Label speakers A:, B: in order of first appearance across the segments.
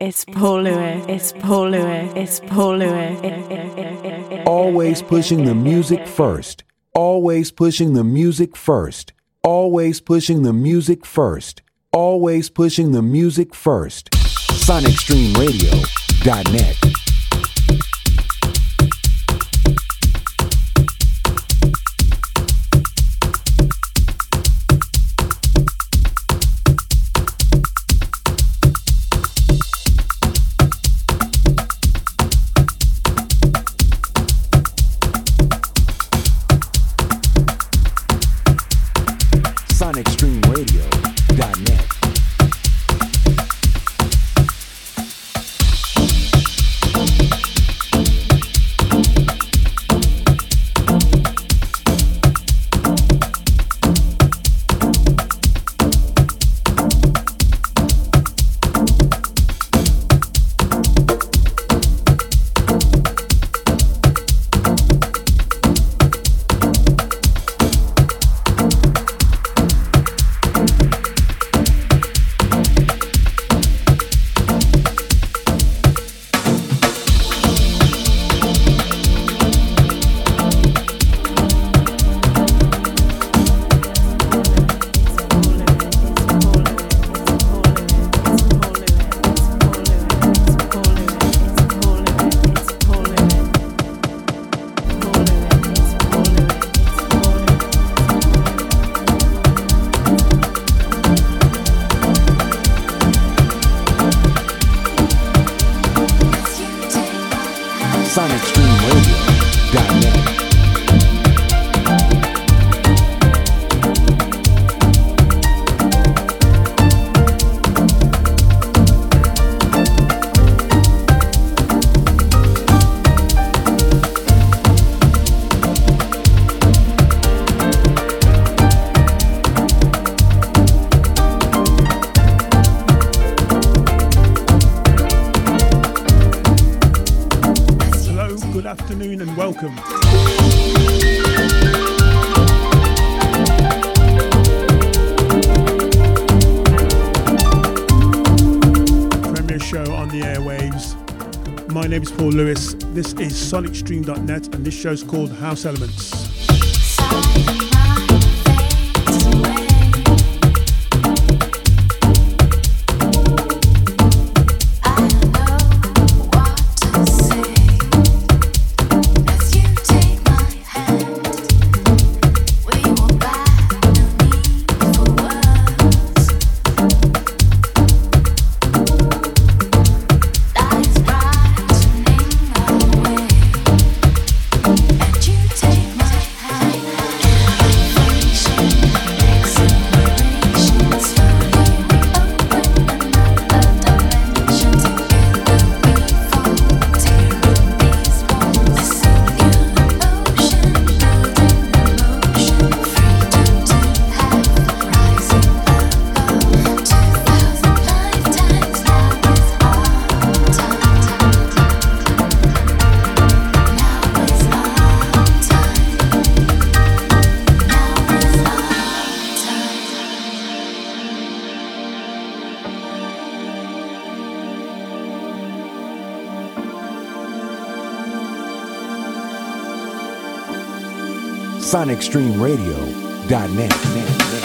A: It's Poluit, it's Poluit, it's Poluit.
B: Always pushing the music first. Always pushing the music first. Always pushing the music first. Always pushing the music first. SonicStreamRadio.net. SonicStreamRadio.net.
C: sonicstream.net, and this show's called House Elements. SonicStreamRadio.net.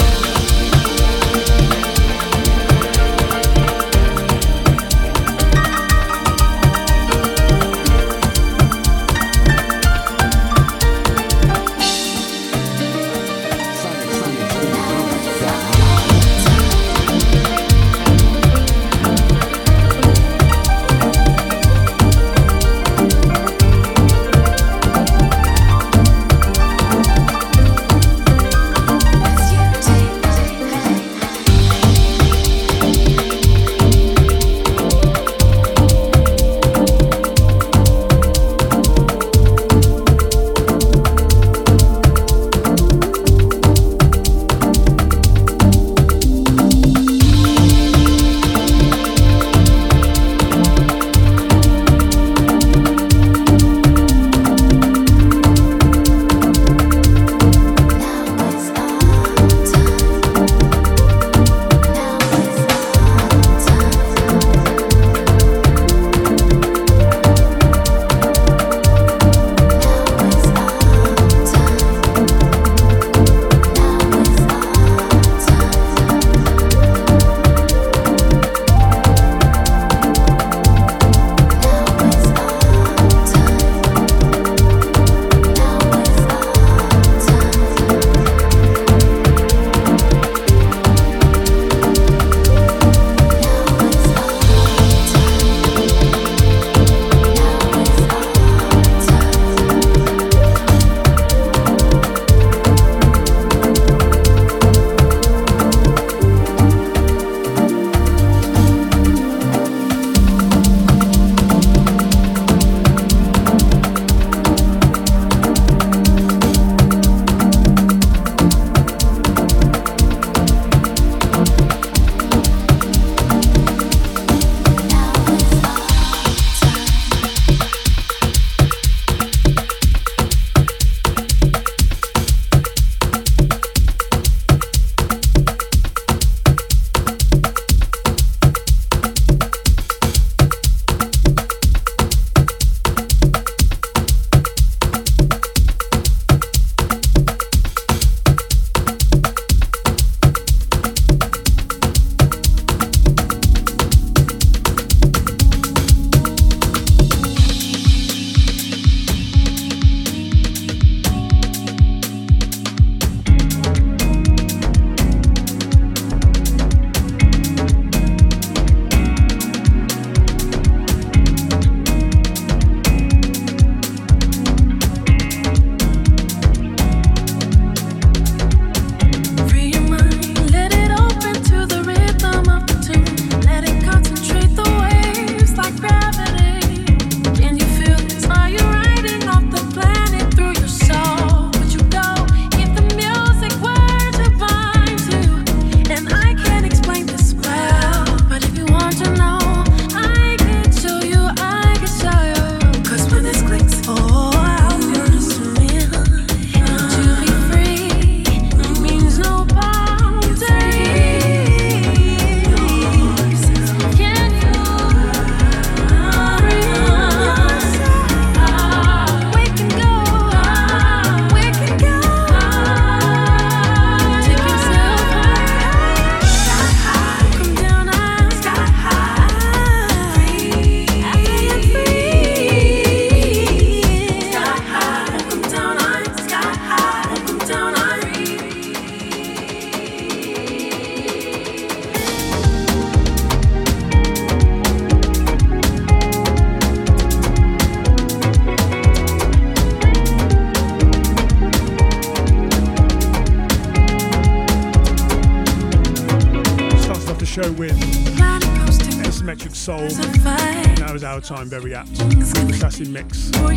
C: time, very apt. Assassin Mix. This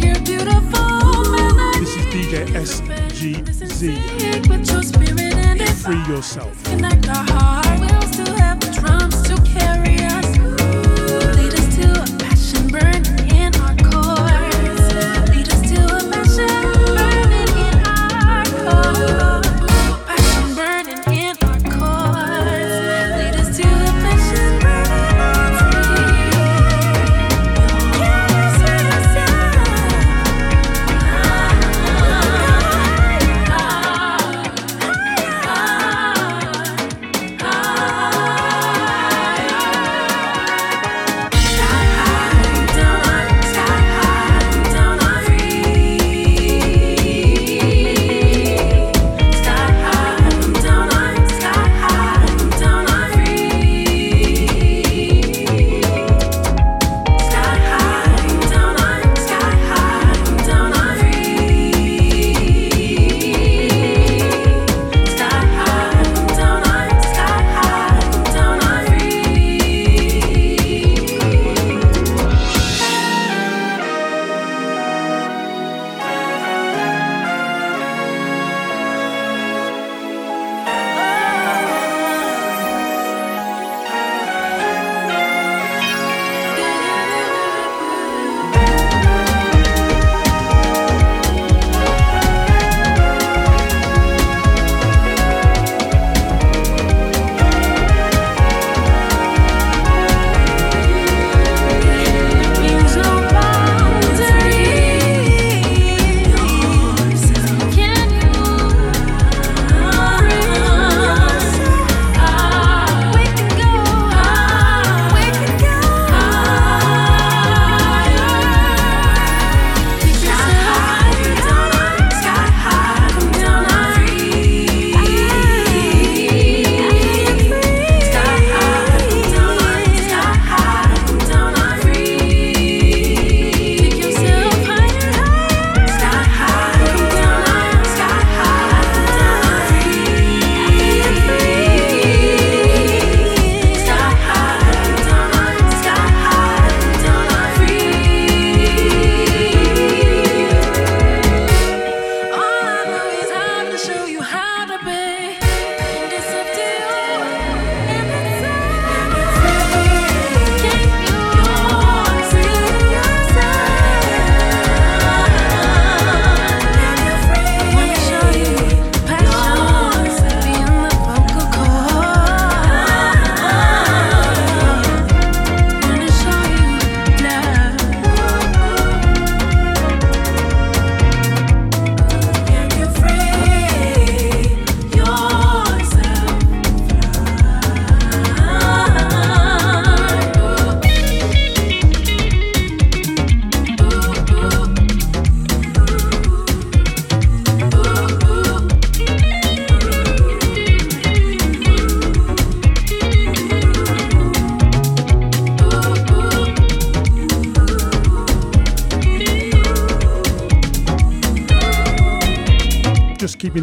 C: is DJ SGZ. Free yourself.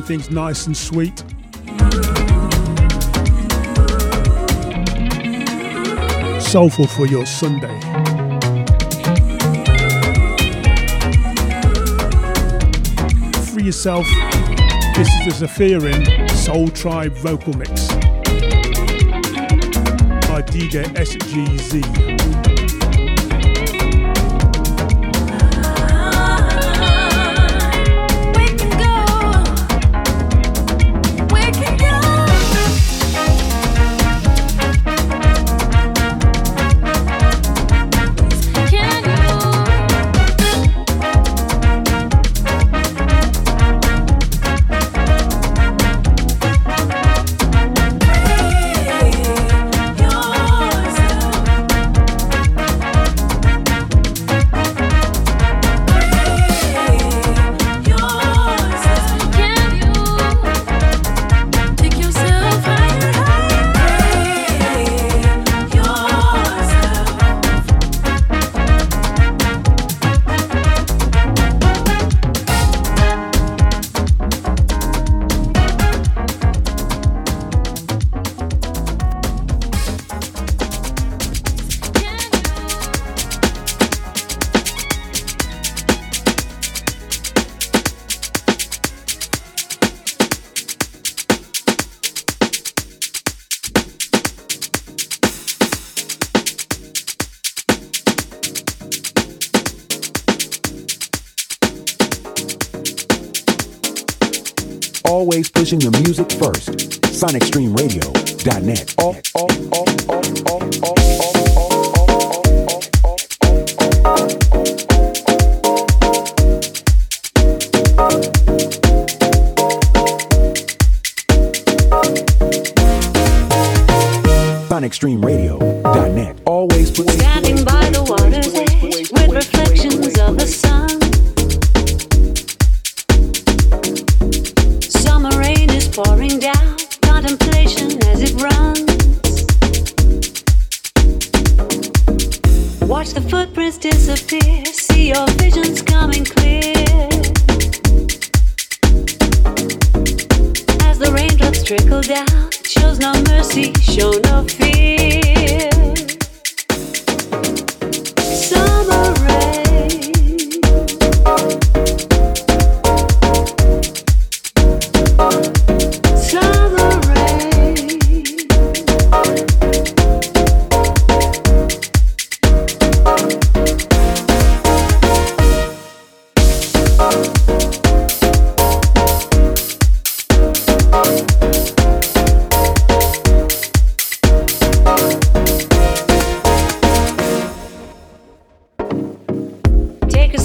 C: Things nice and sweet. Soulful for your Sunday. Free yourself. This is the Zephyrin Soul Tribe vocal mix by DJ SGZ.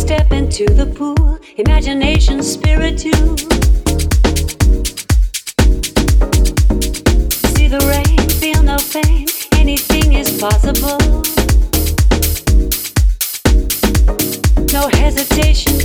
D: step into the pool, imagination, spirit too. See the rain, feel no pain, anything is possible. No hesitation.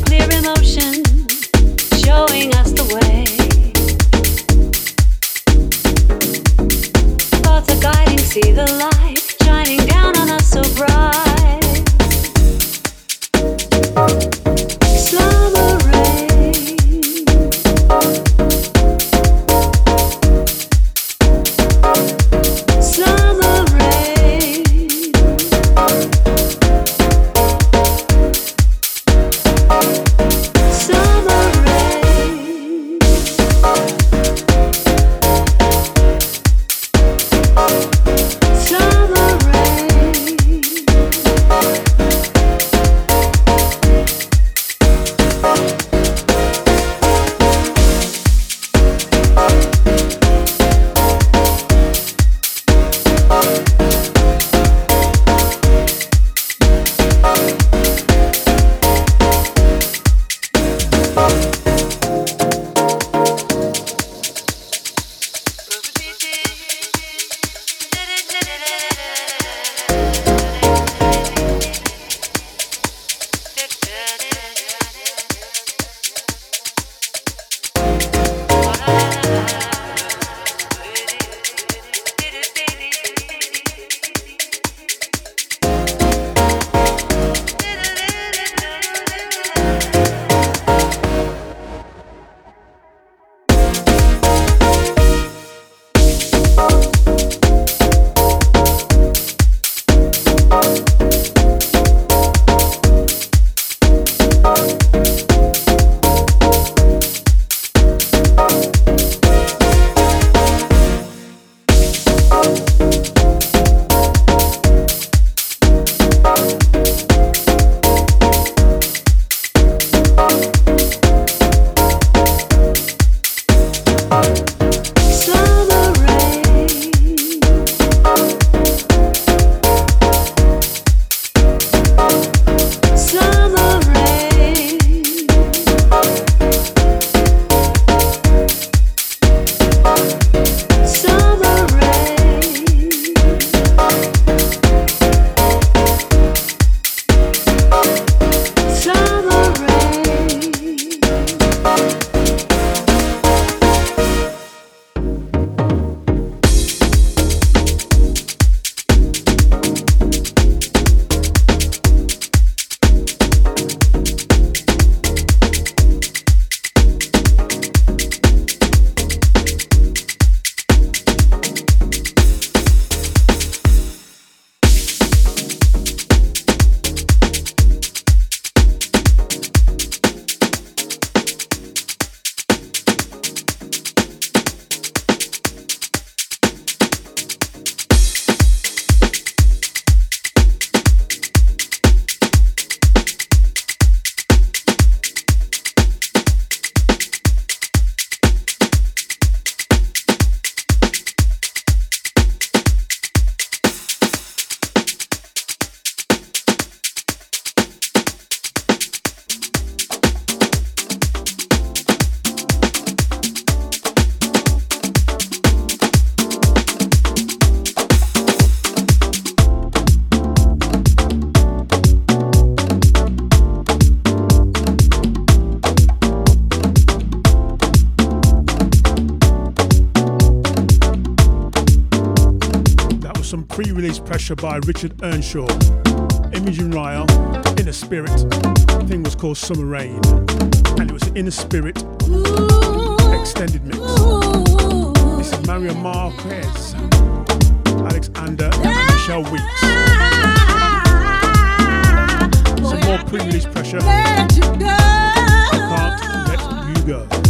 E: Pressure by Richard Earnshaw. Imogen Ryle, Inner Spirit. The thing was called Summer Rain. And it was Inner Spirit extended mix. This is Mario Marquez, Alexander, and Michelle Weeks. Some more pre-release pressure. I can't let you go.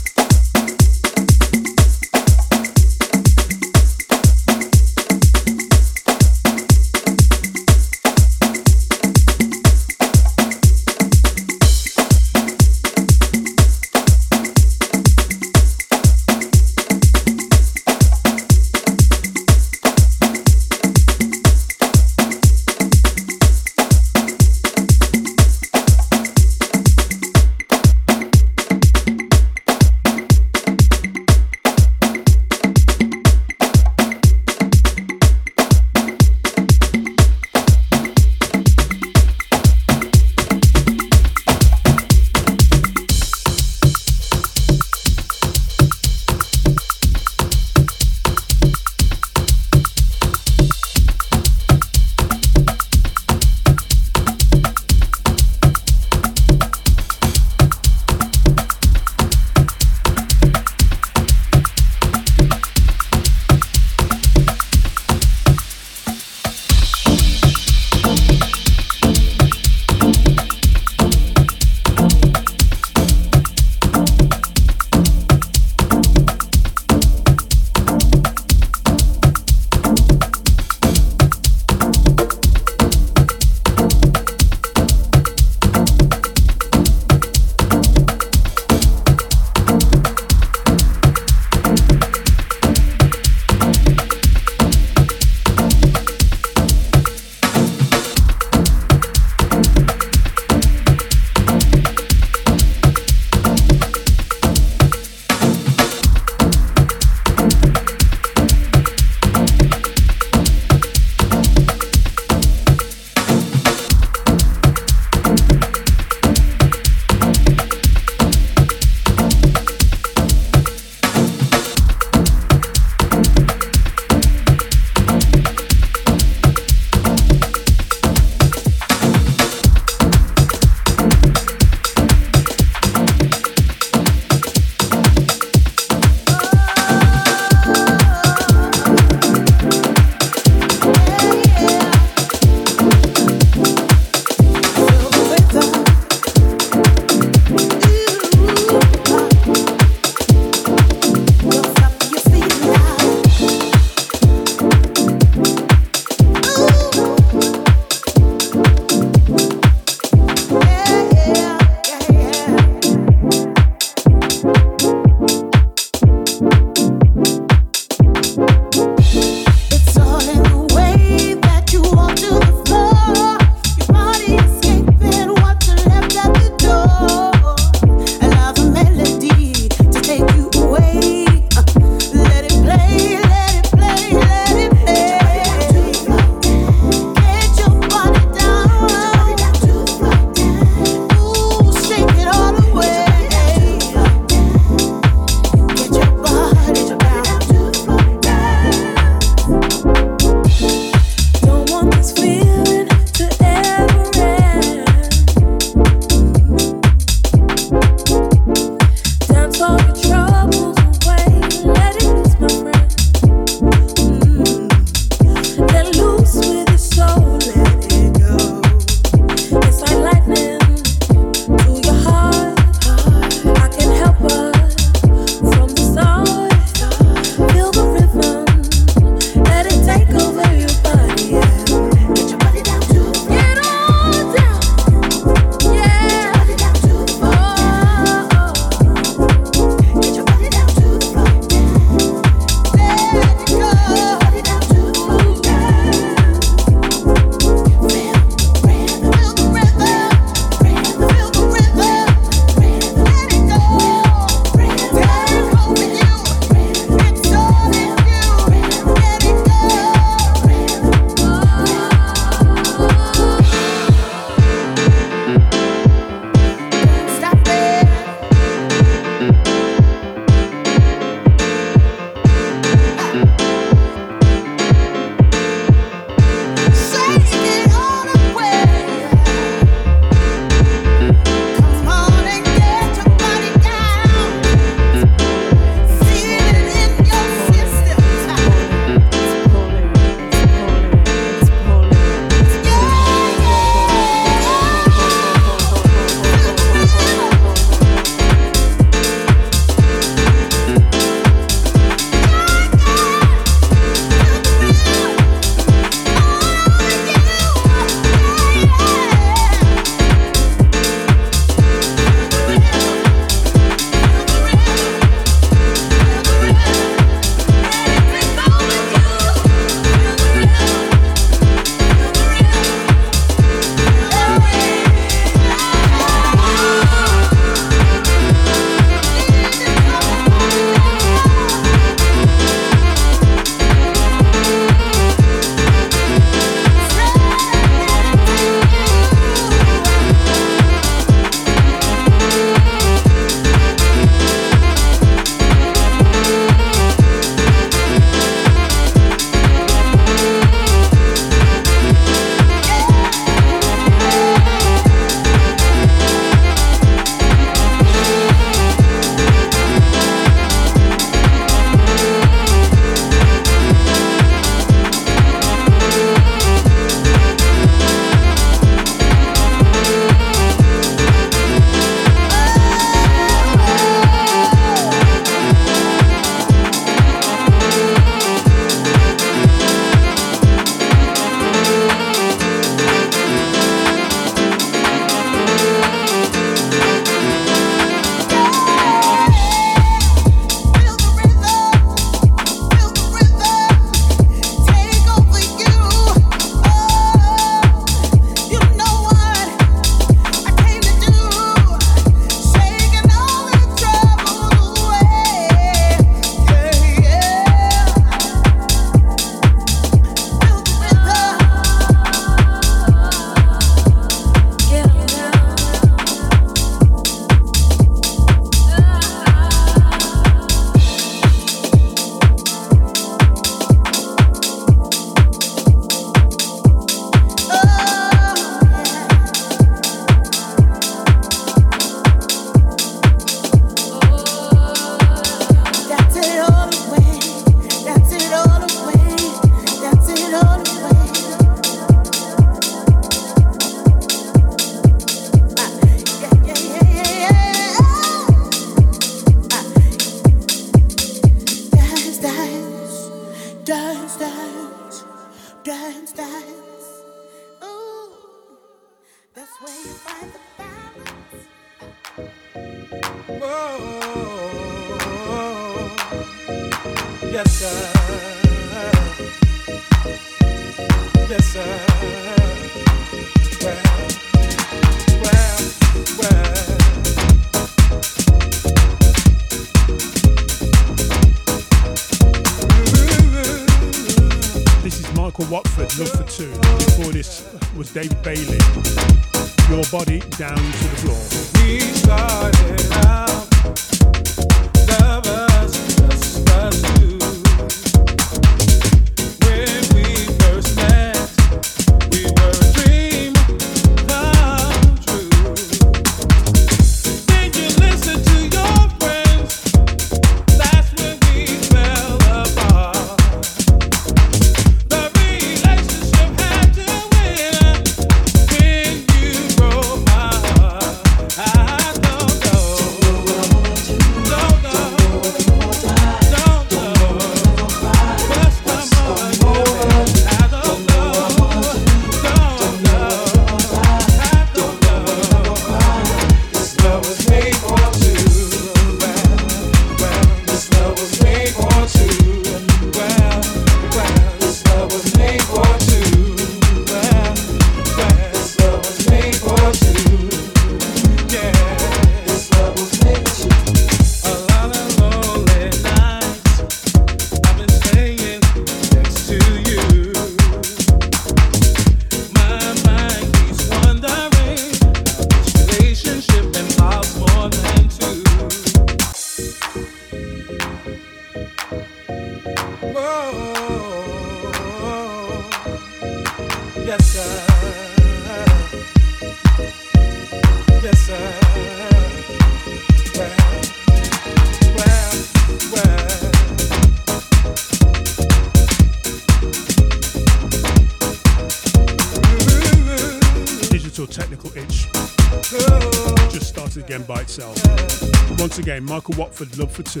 F: Again, Michael Watford, Love for Two.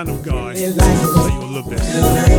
G: Fan of Guy. So you'll love this.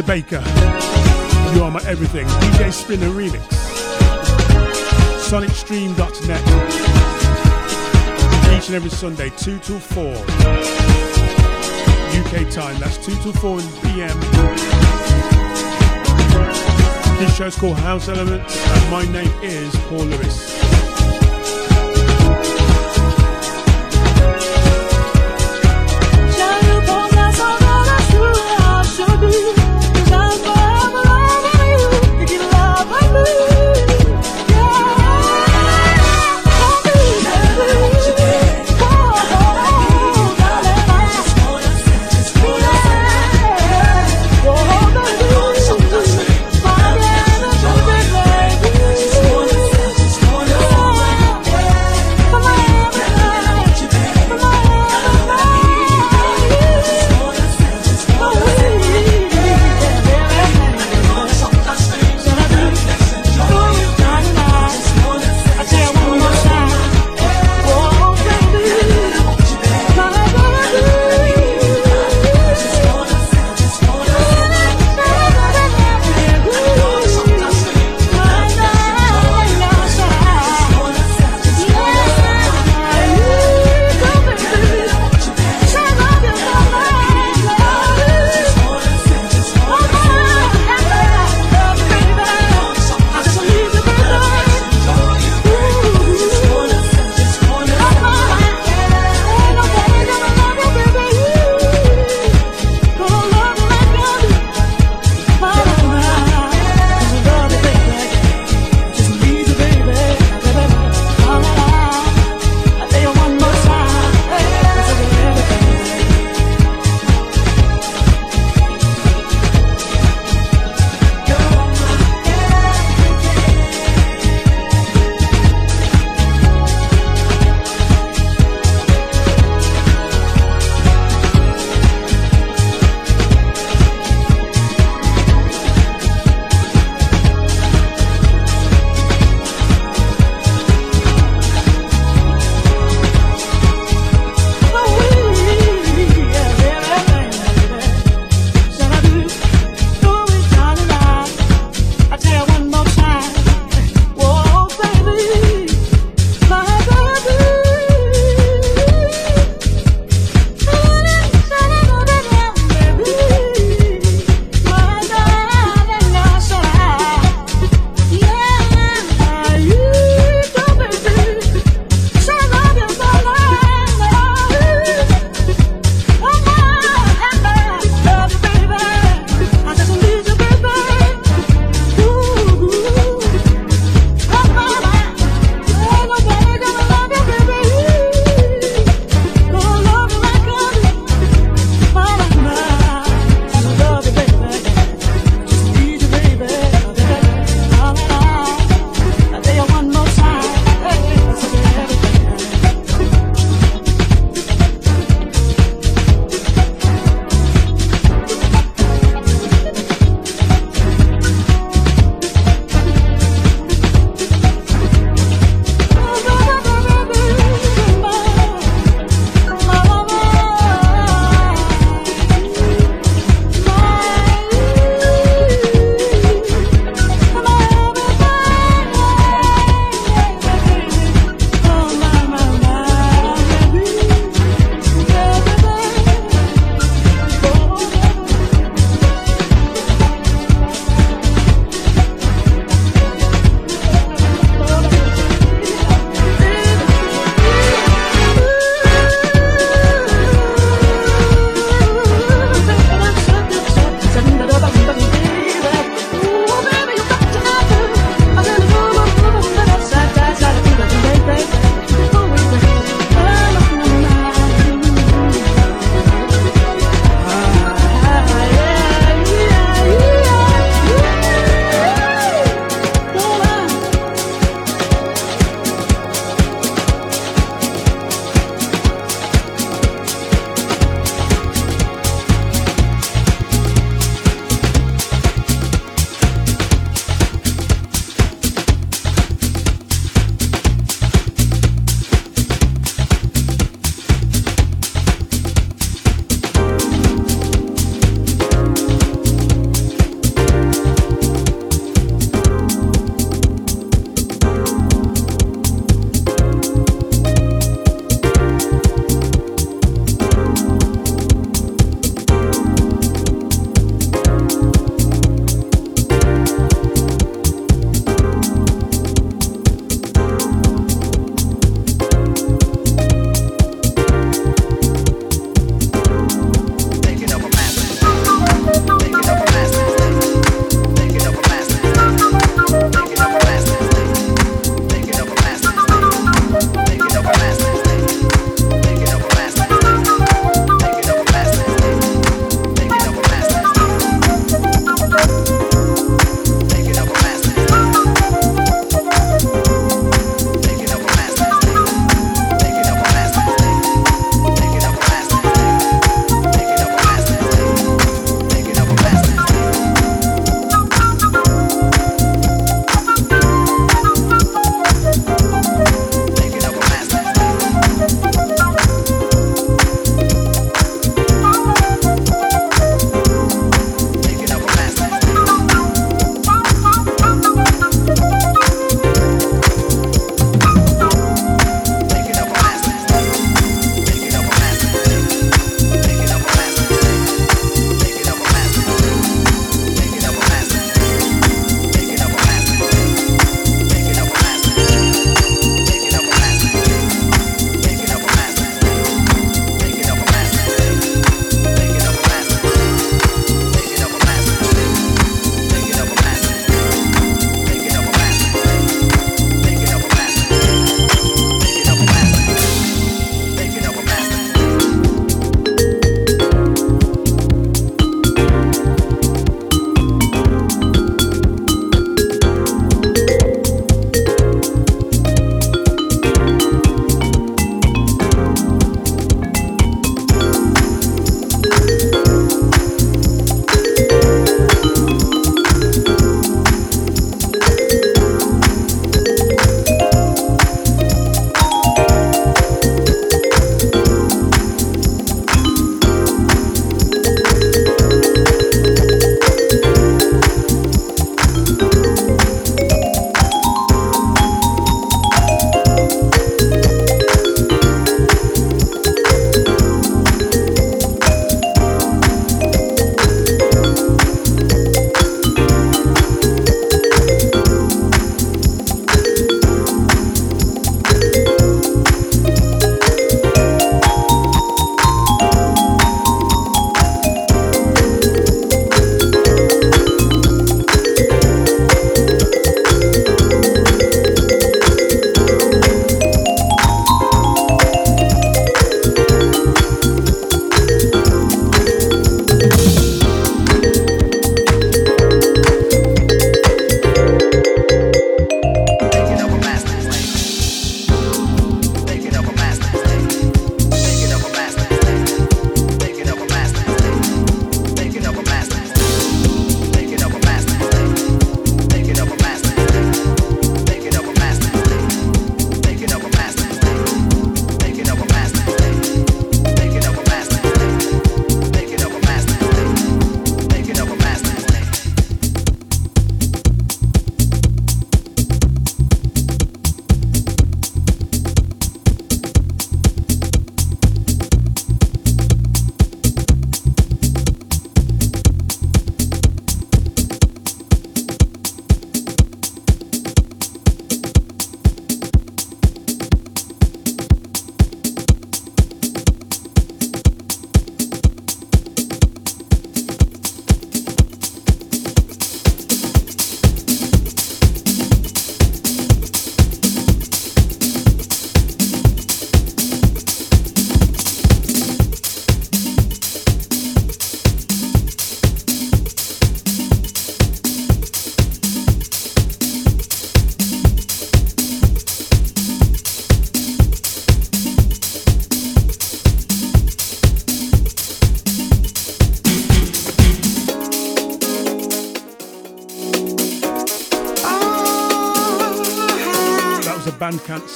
C: Anita Baker. You are my everything. DJ Spinna remix. SonicStream.net. Each and every Sunday, 2 till 4. UK time, that's 2 till 4 in PM. This show's called House Elements, and my name is Paul Lewis.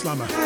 H: Slammer.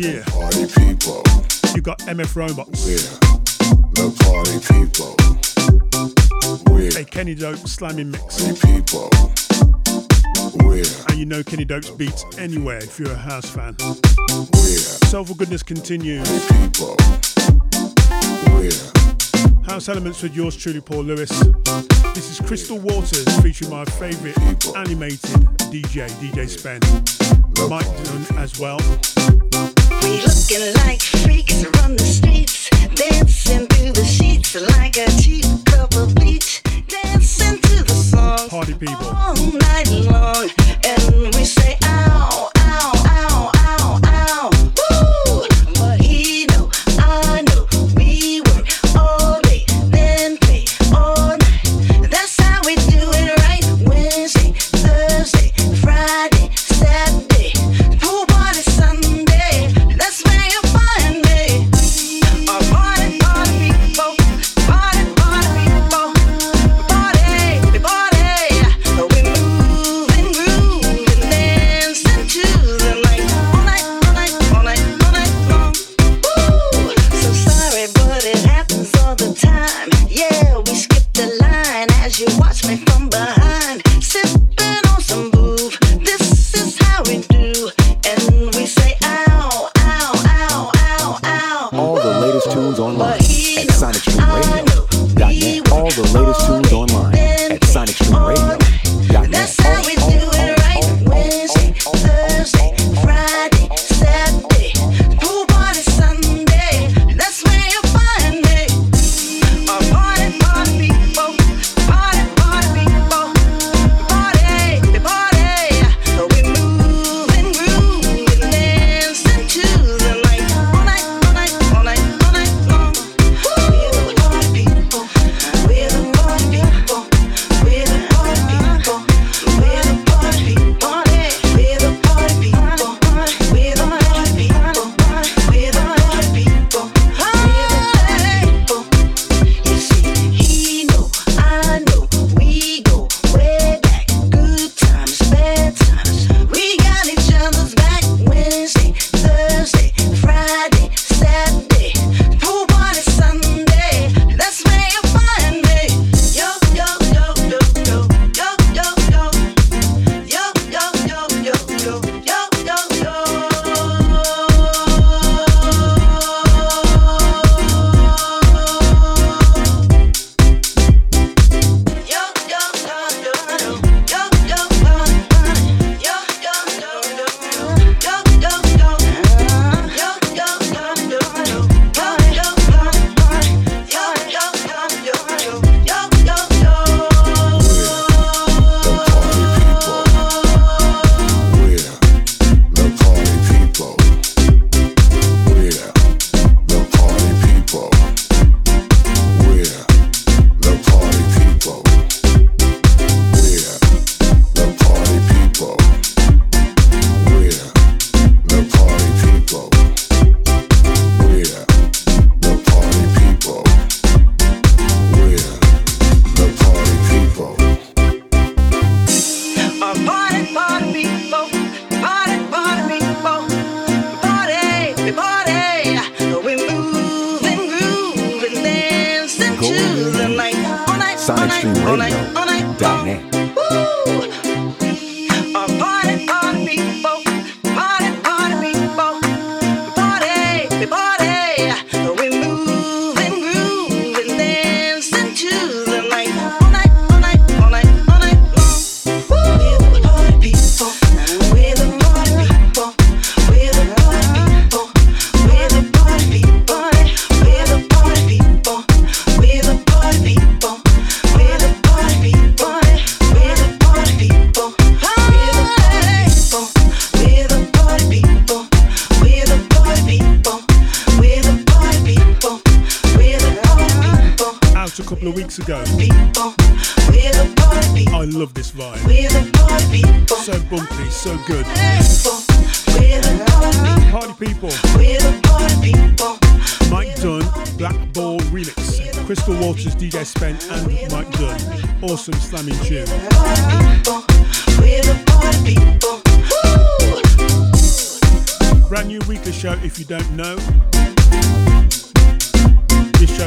C: Yeah.
I: Party people.
C: You got MF Robots.
I: We're the party people. We're
C: Kenny Dope slamming mix.
I: Party people. We're
C: and you know Kenny Dope's beats anywhere if you're a house fan.
I: We're
C: Soulful Goodness continues.
I: people. We're
C: House Elements with yours truly, Paul Lewis. This is Crystal Waters featuring my favourite animated DJ, DJ Spen. Mike Dunn as well.
J: Looking like freaks run the
C: state.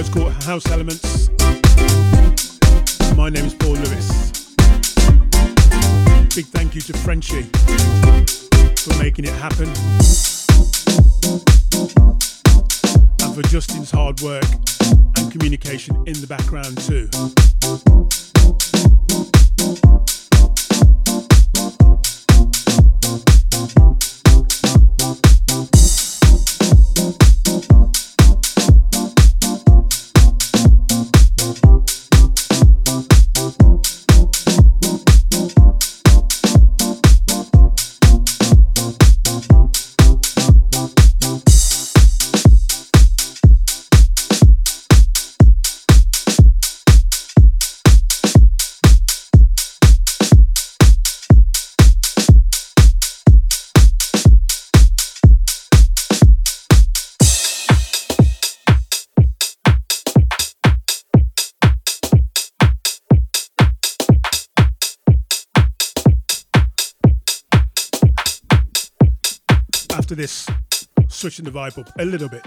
C: Show's called House Elements. My name is Paul Lewis. Big thank you to Frenchie for making it happen. And for Justin's hard work and communication in the background too. After this, switching the vibe up a little bit.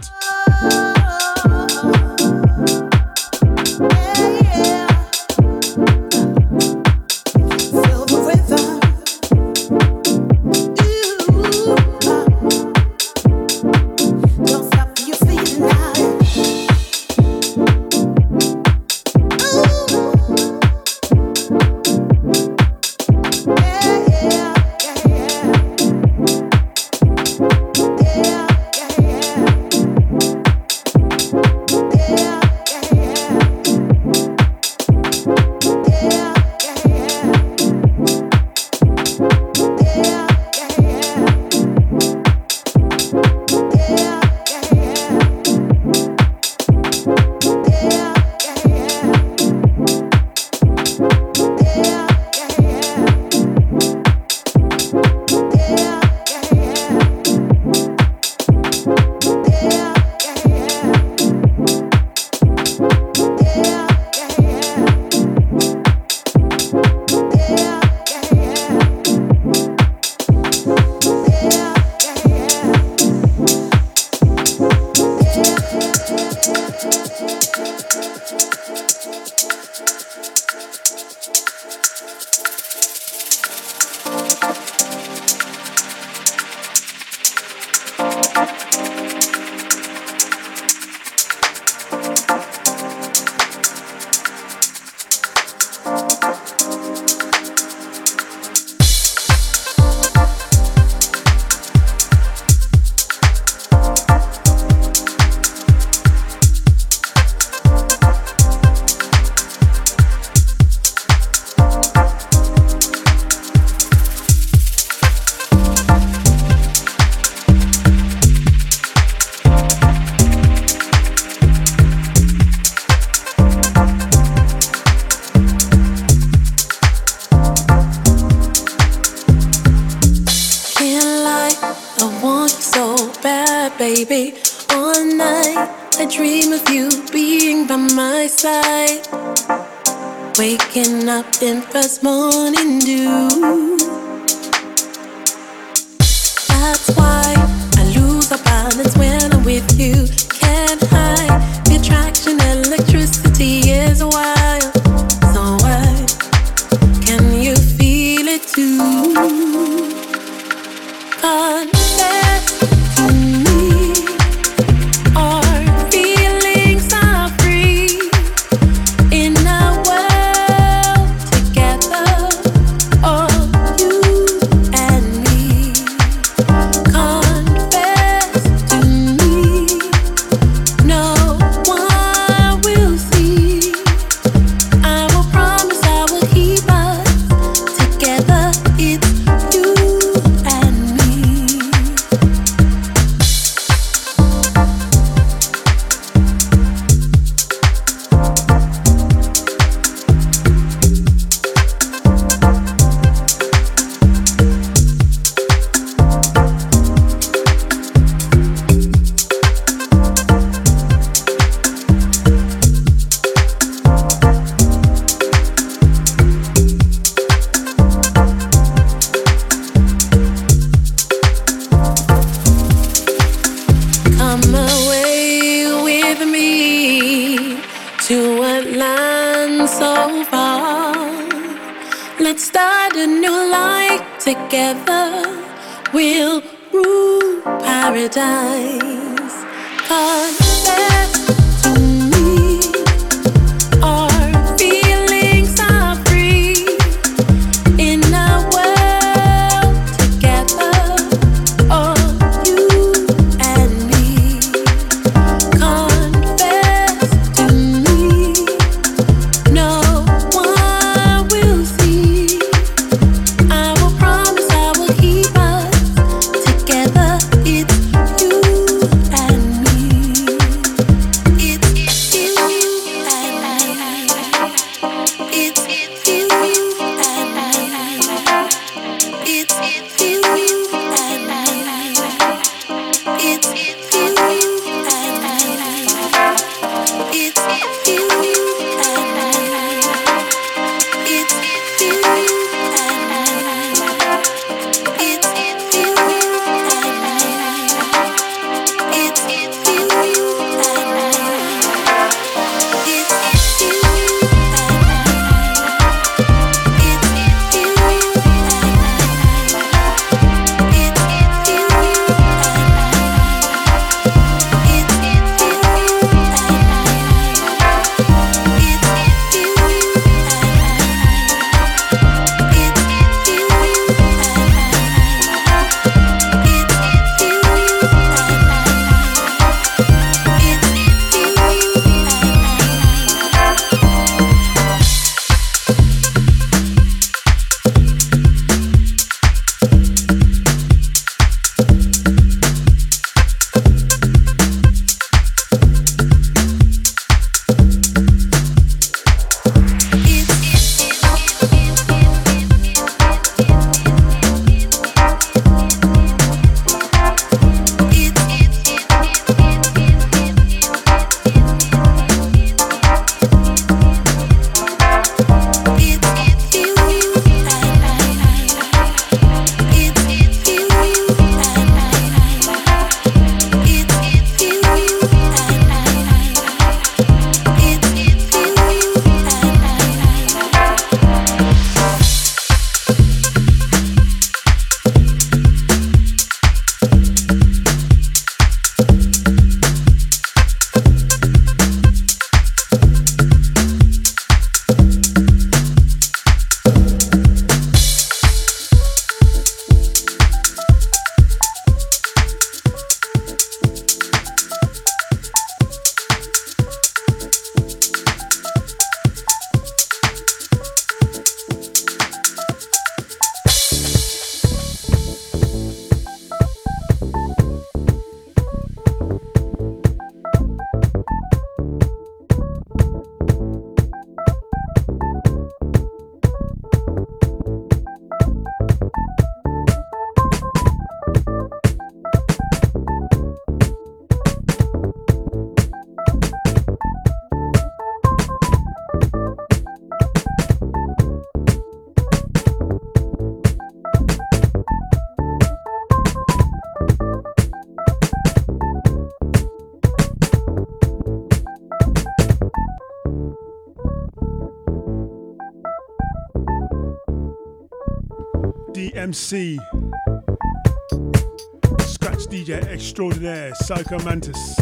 I: MC, Scratch DJ Extraordinaire, Psycho Mantis.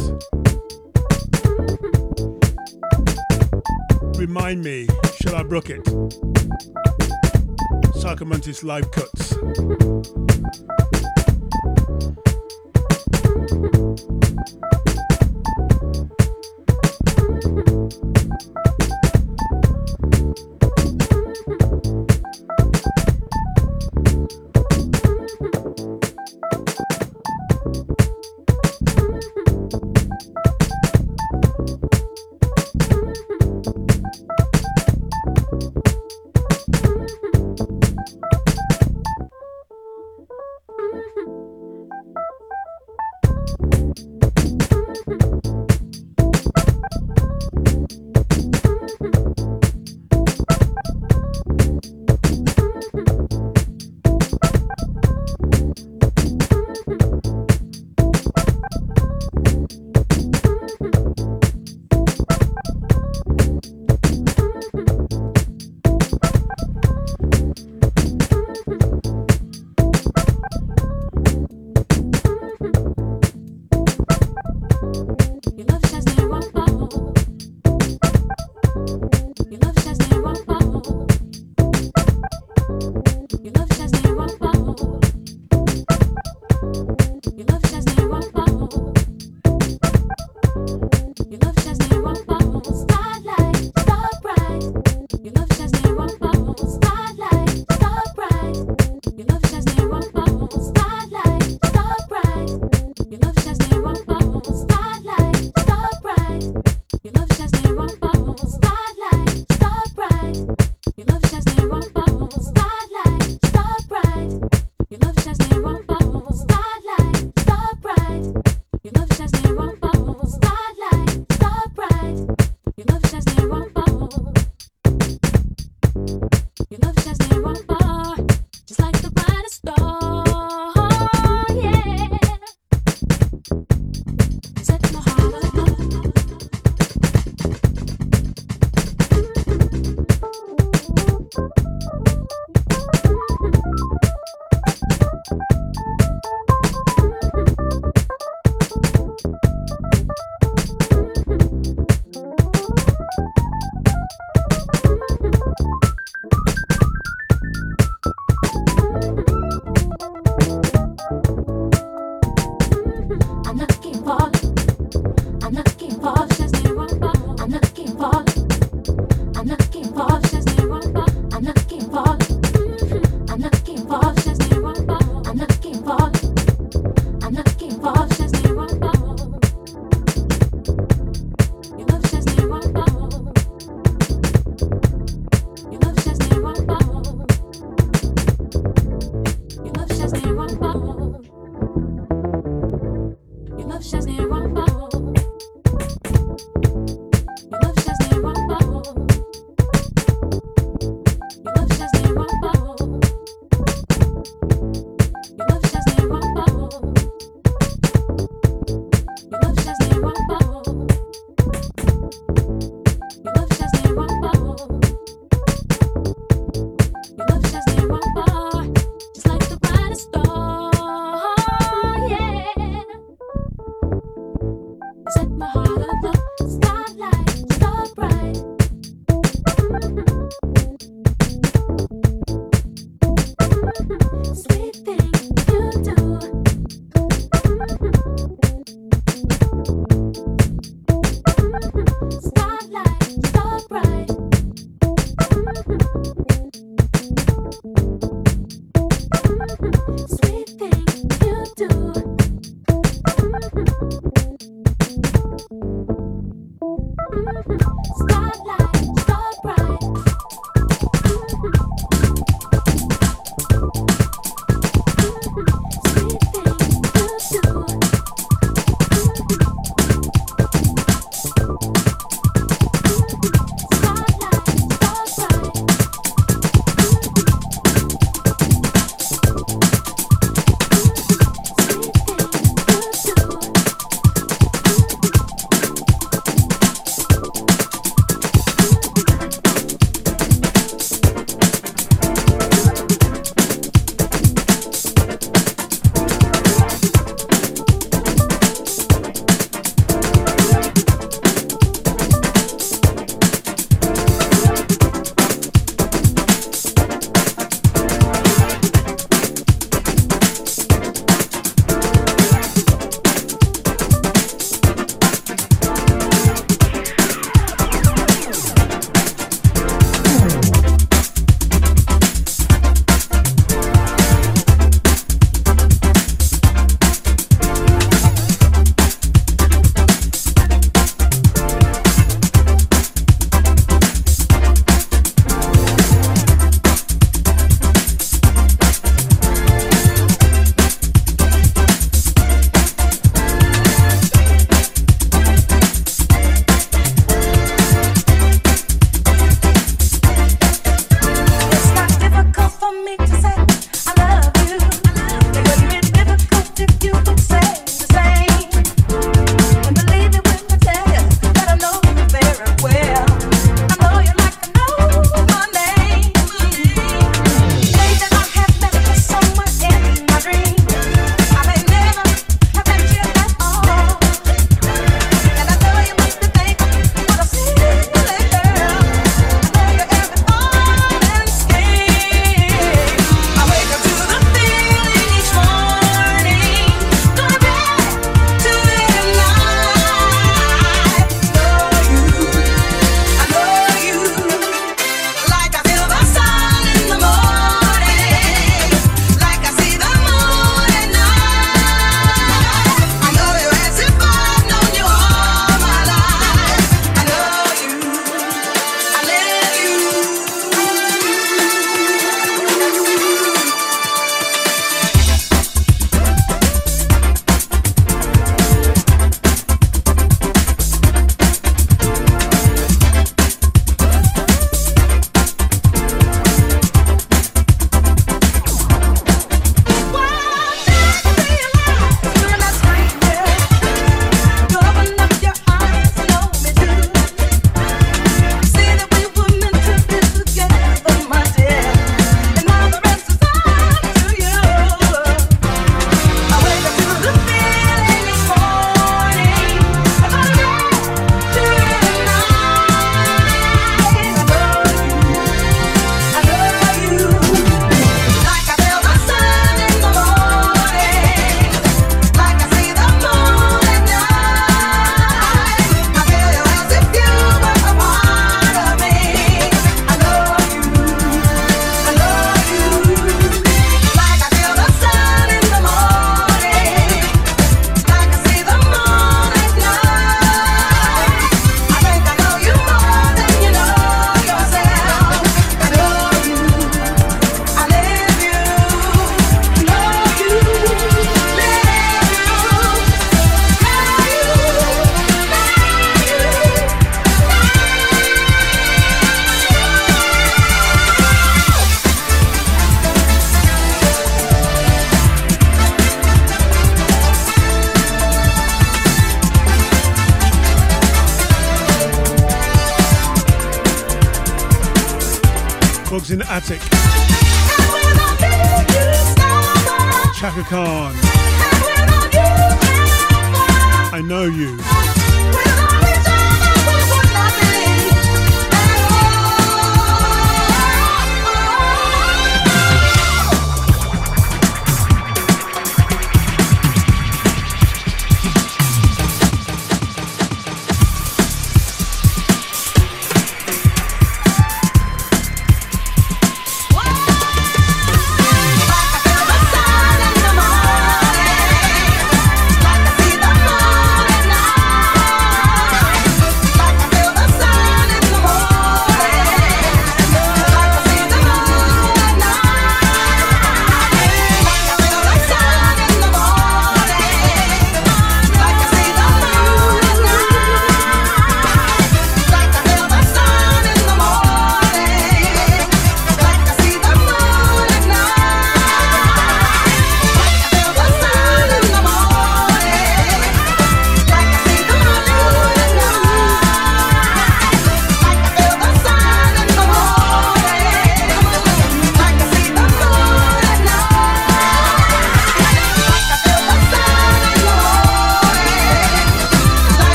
I: Remind me, shall I brook it? Psycho Mantis live cuts.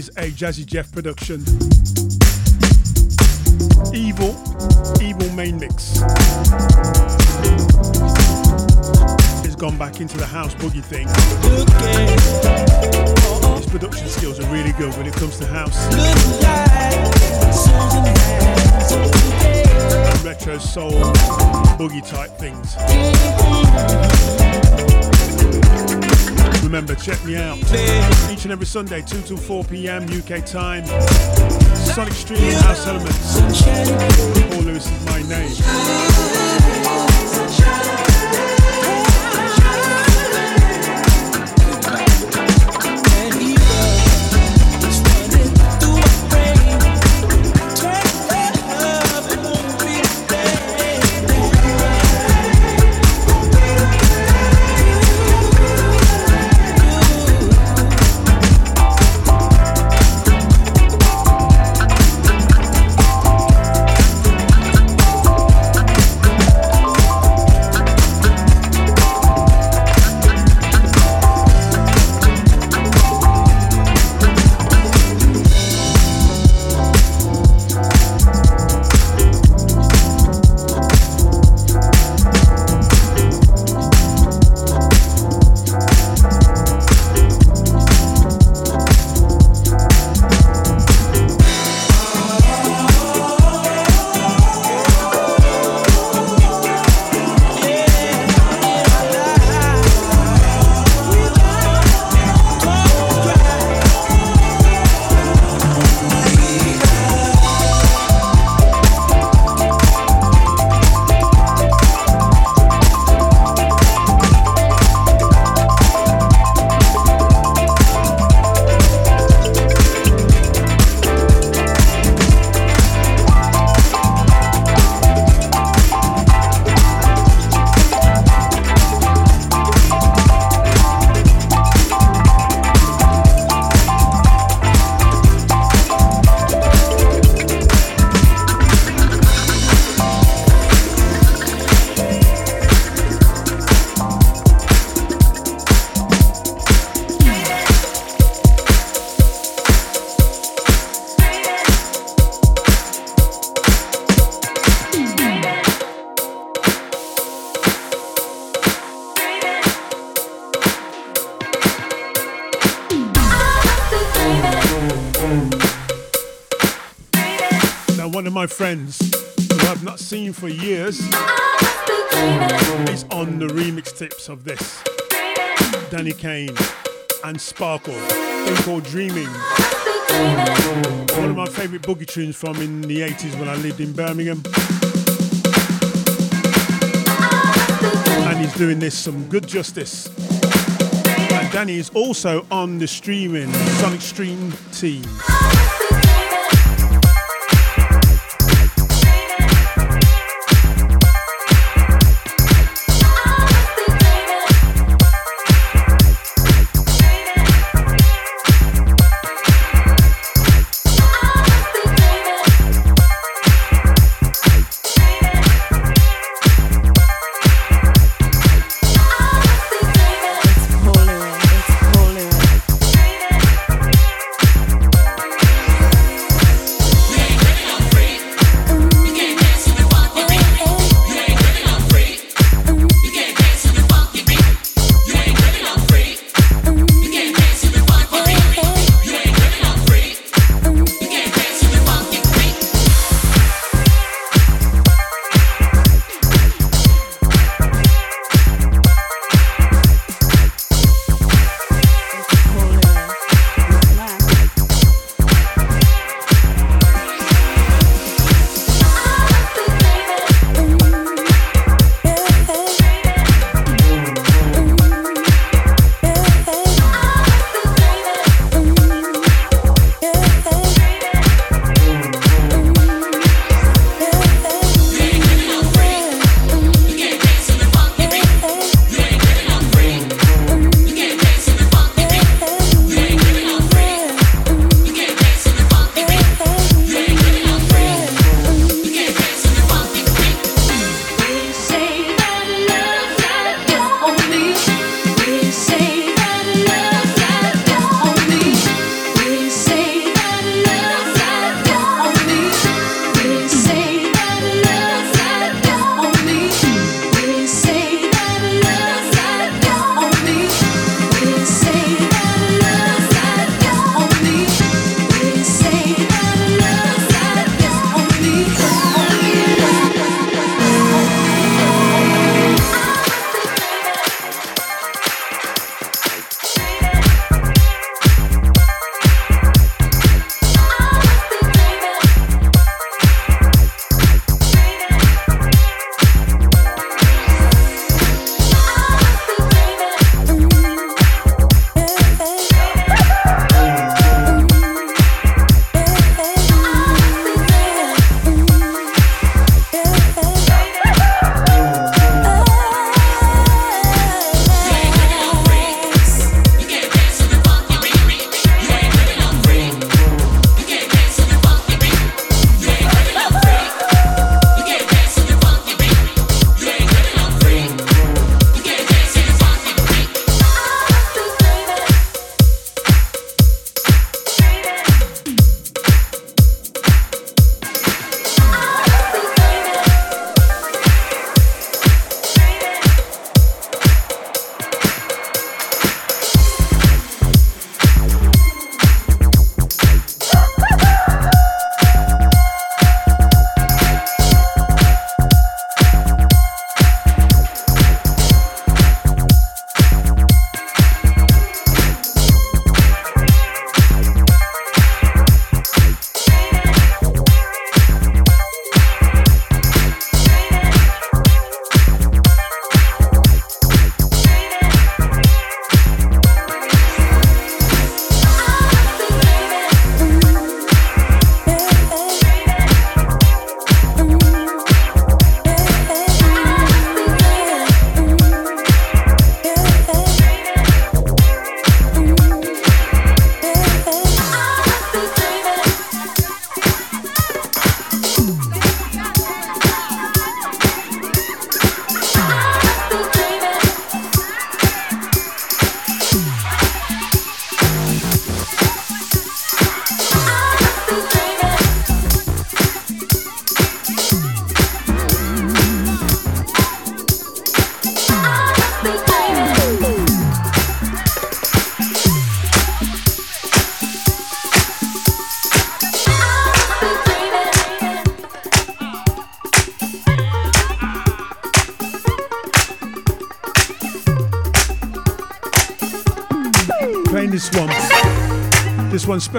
I: Is a Jazzy Jeff production. Evil, Evil main mix. He's gone back into the house boogie thing. His production skills are really good when it comes to house. And retro soul, boogie type things. Remember, check me out each and every Sunday, 2 to 4 p.m. UK time. Sonic Stream House Elements. For years is on the remix tips of this. Danny Kane and Sparkle, thing called Dreaming. One of my favourite boogie tunes from in the 80s when I lived in Birmingham. And he's doing this some good justice. And Danny is also on the streaming Sonic Stream team.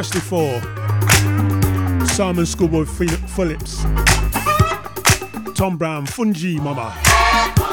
I: This one specially for Simon Schoolboy Phillips, Tom Browne, Fungi Mama.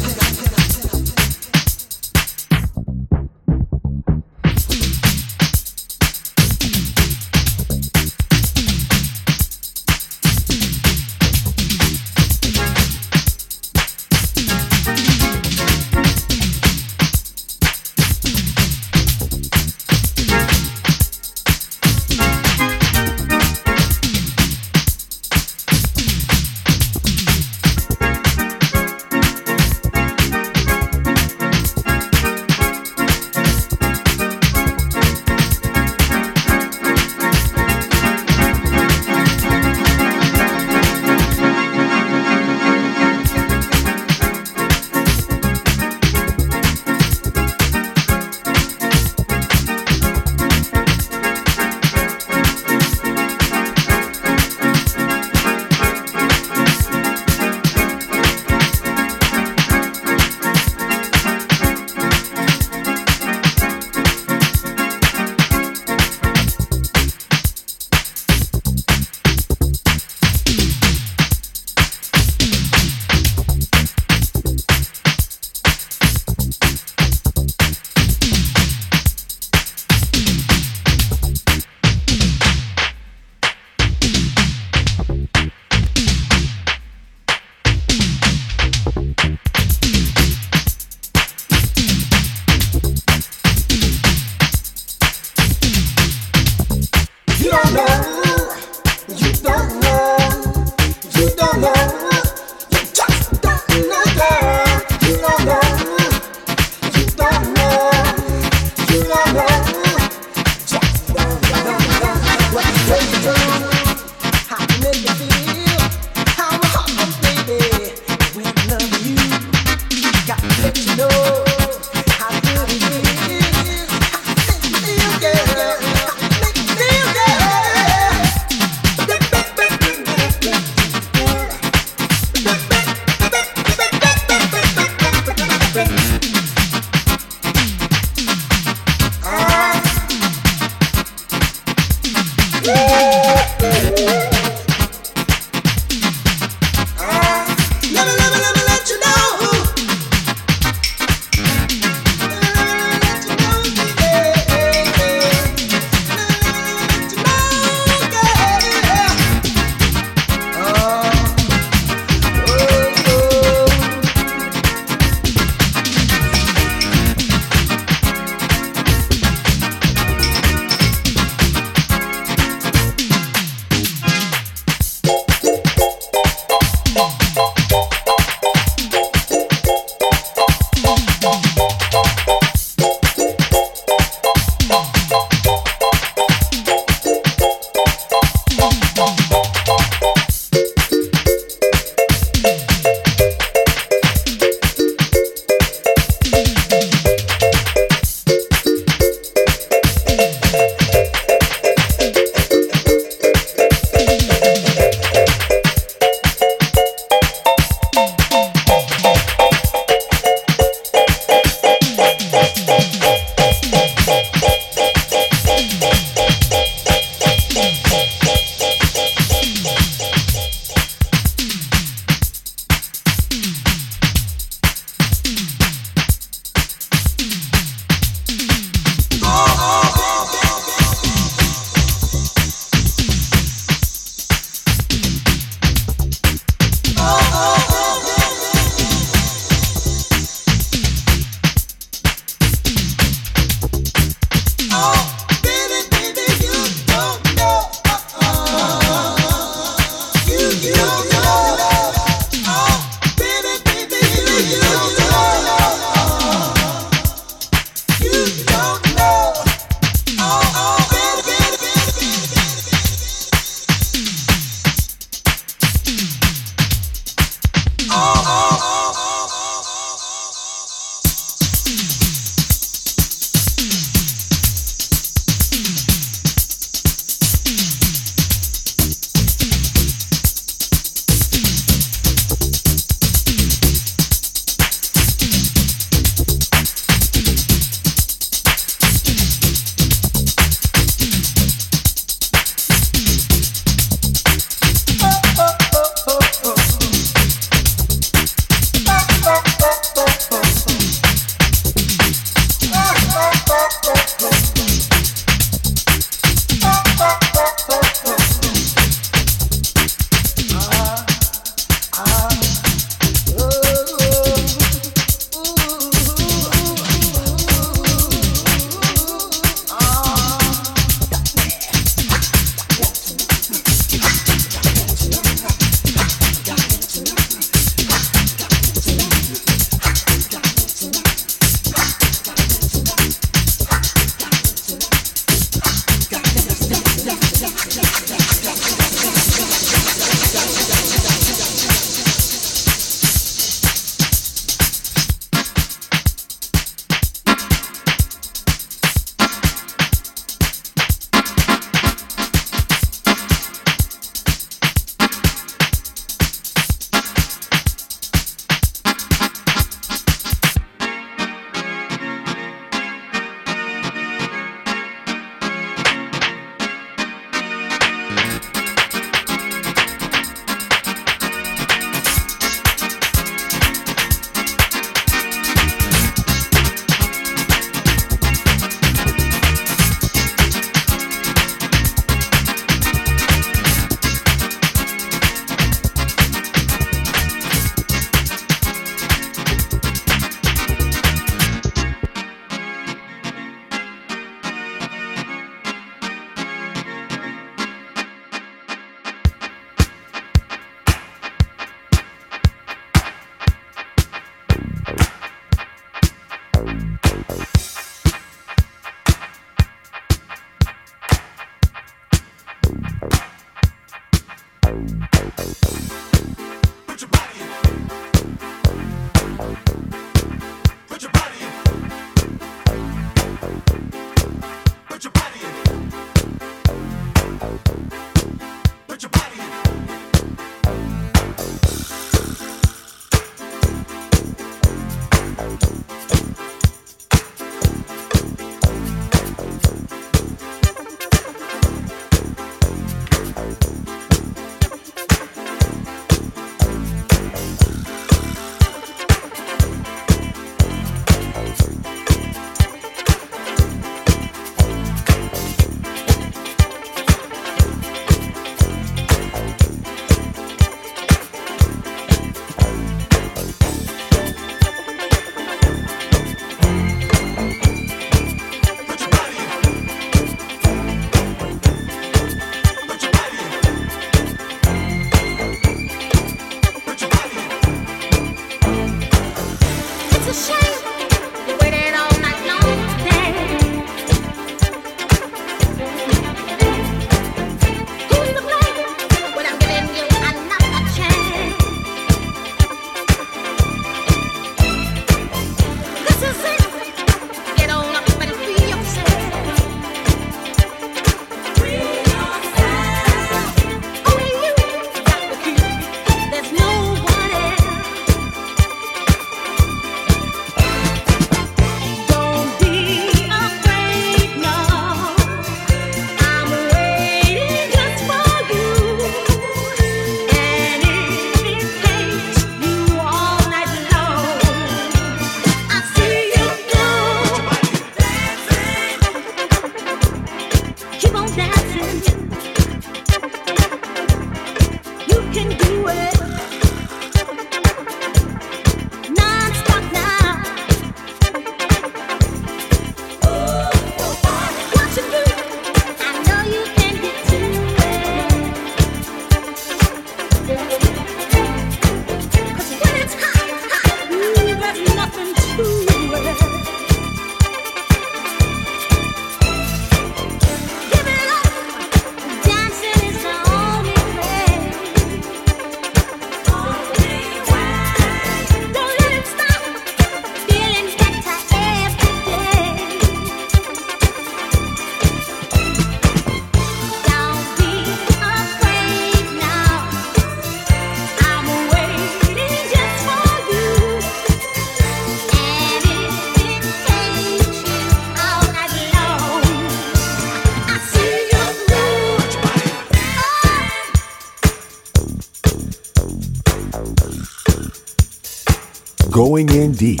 B: Going in deep.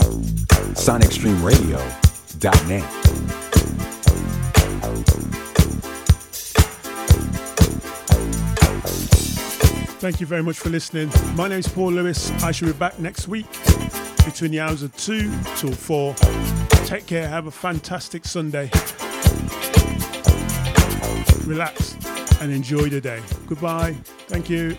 B: SonicStreamRadio.net.
I: Thank you very much for listening. My name's Paul Lewis. I shall be back next week between the hours of 2 till 4. Take care. Have a fantastic Sunday. Relax and enjoy the day. Goodbye. Thank you.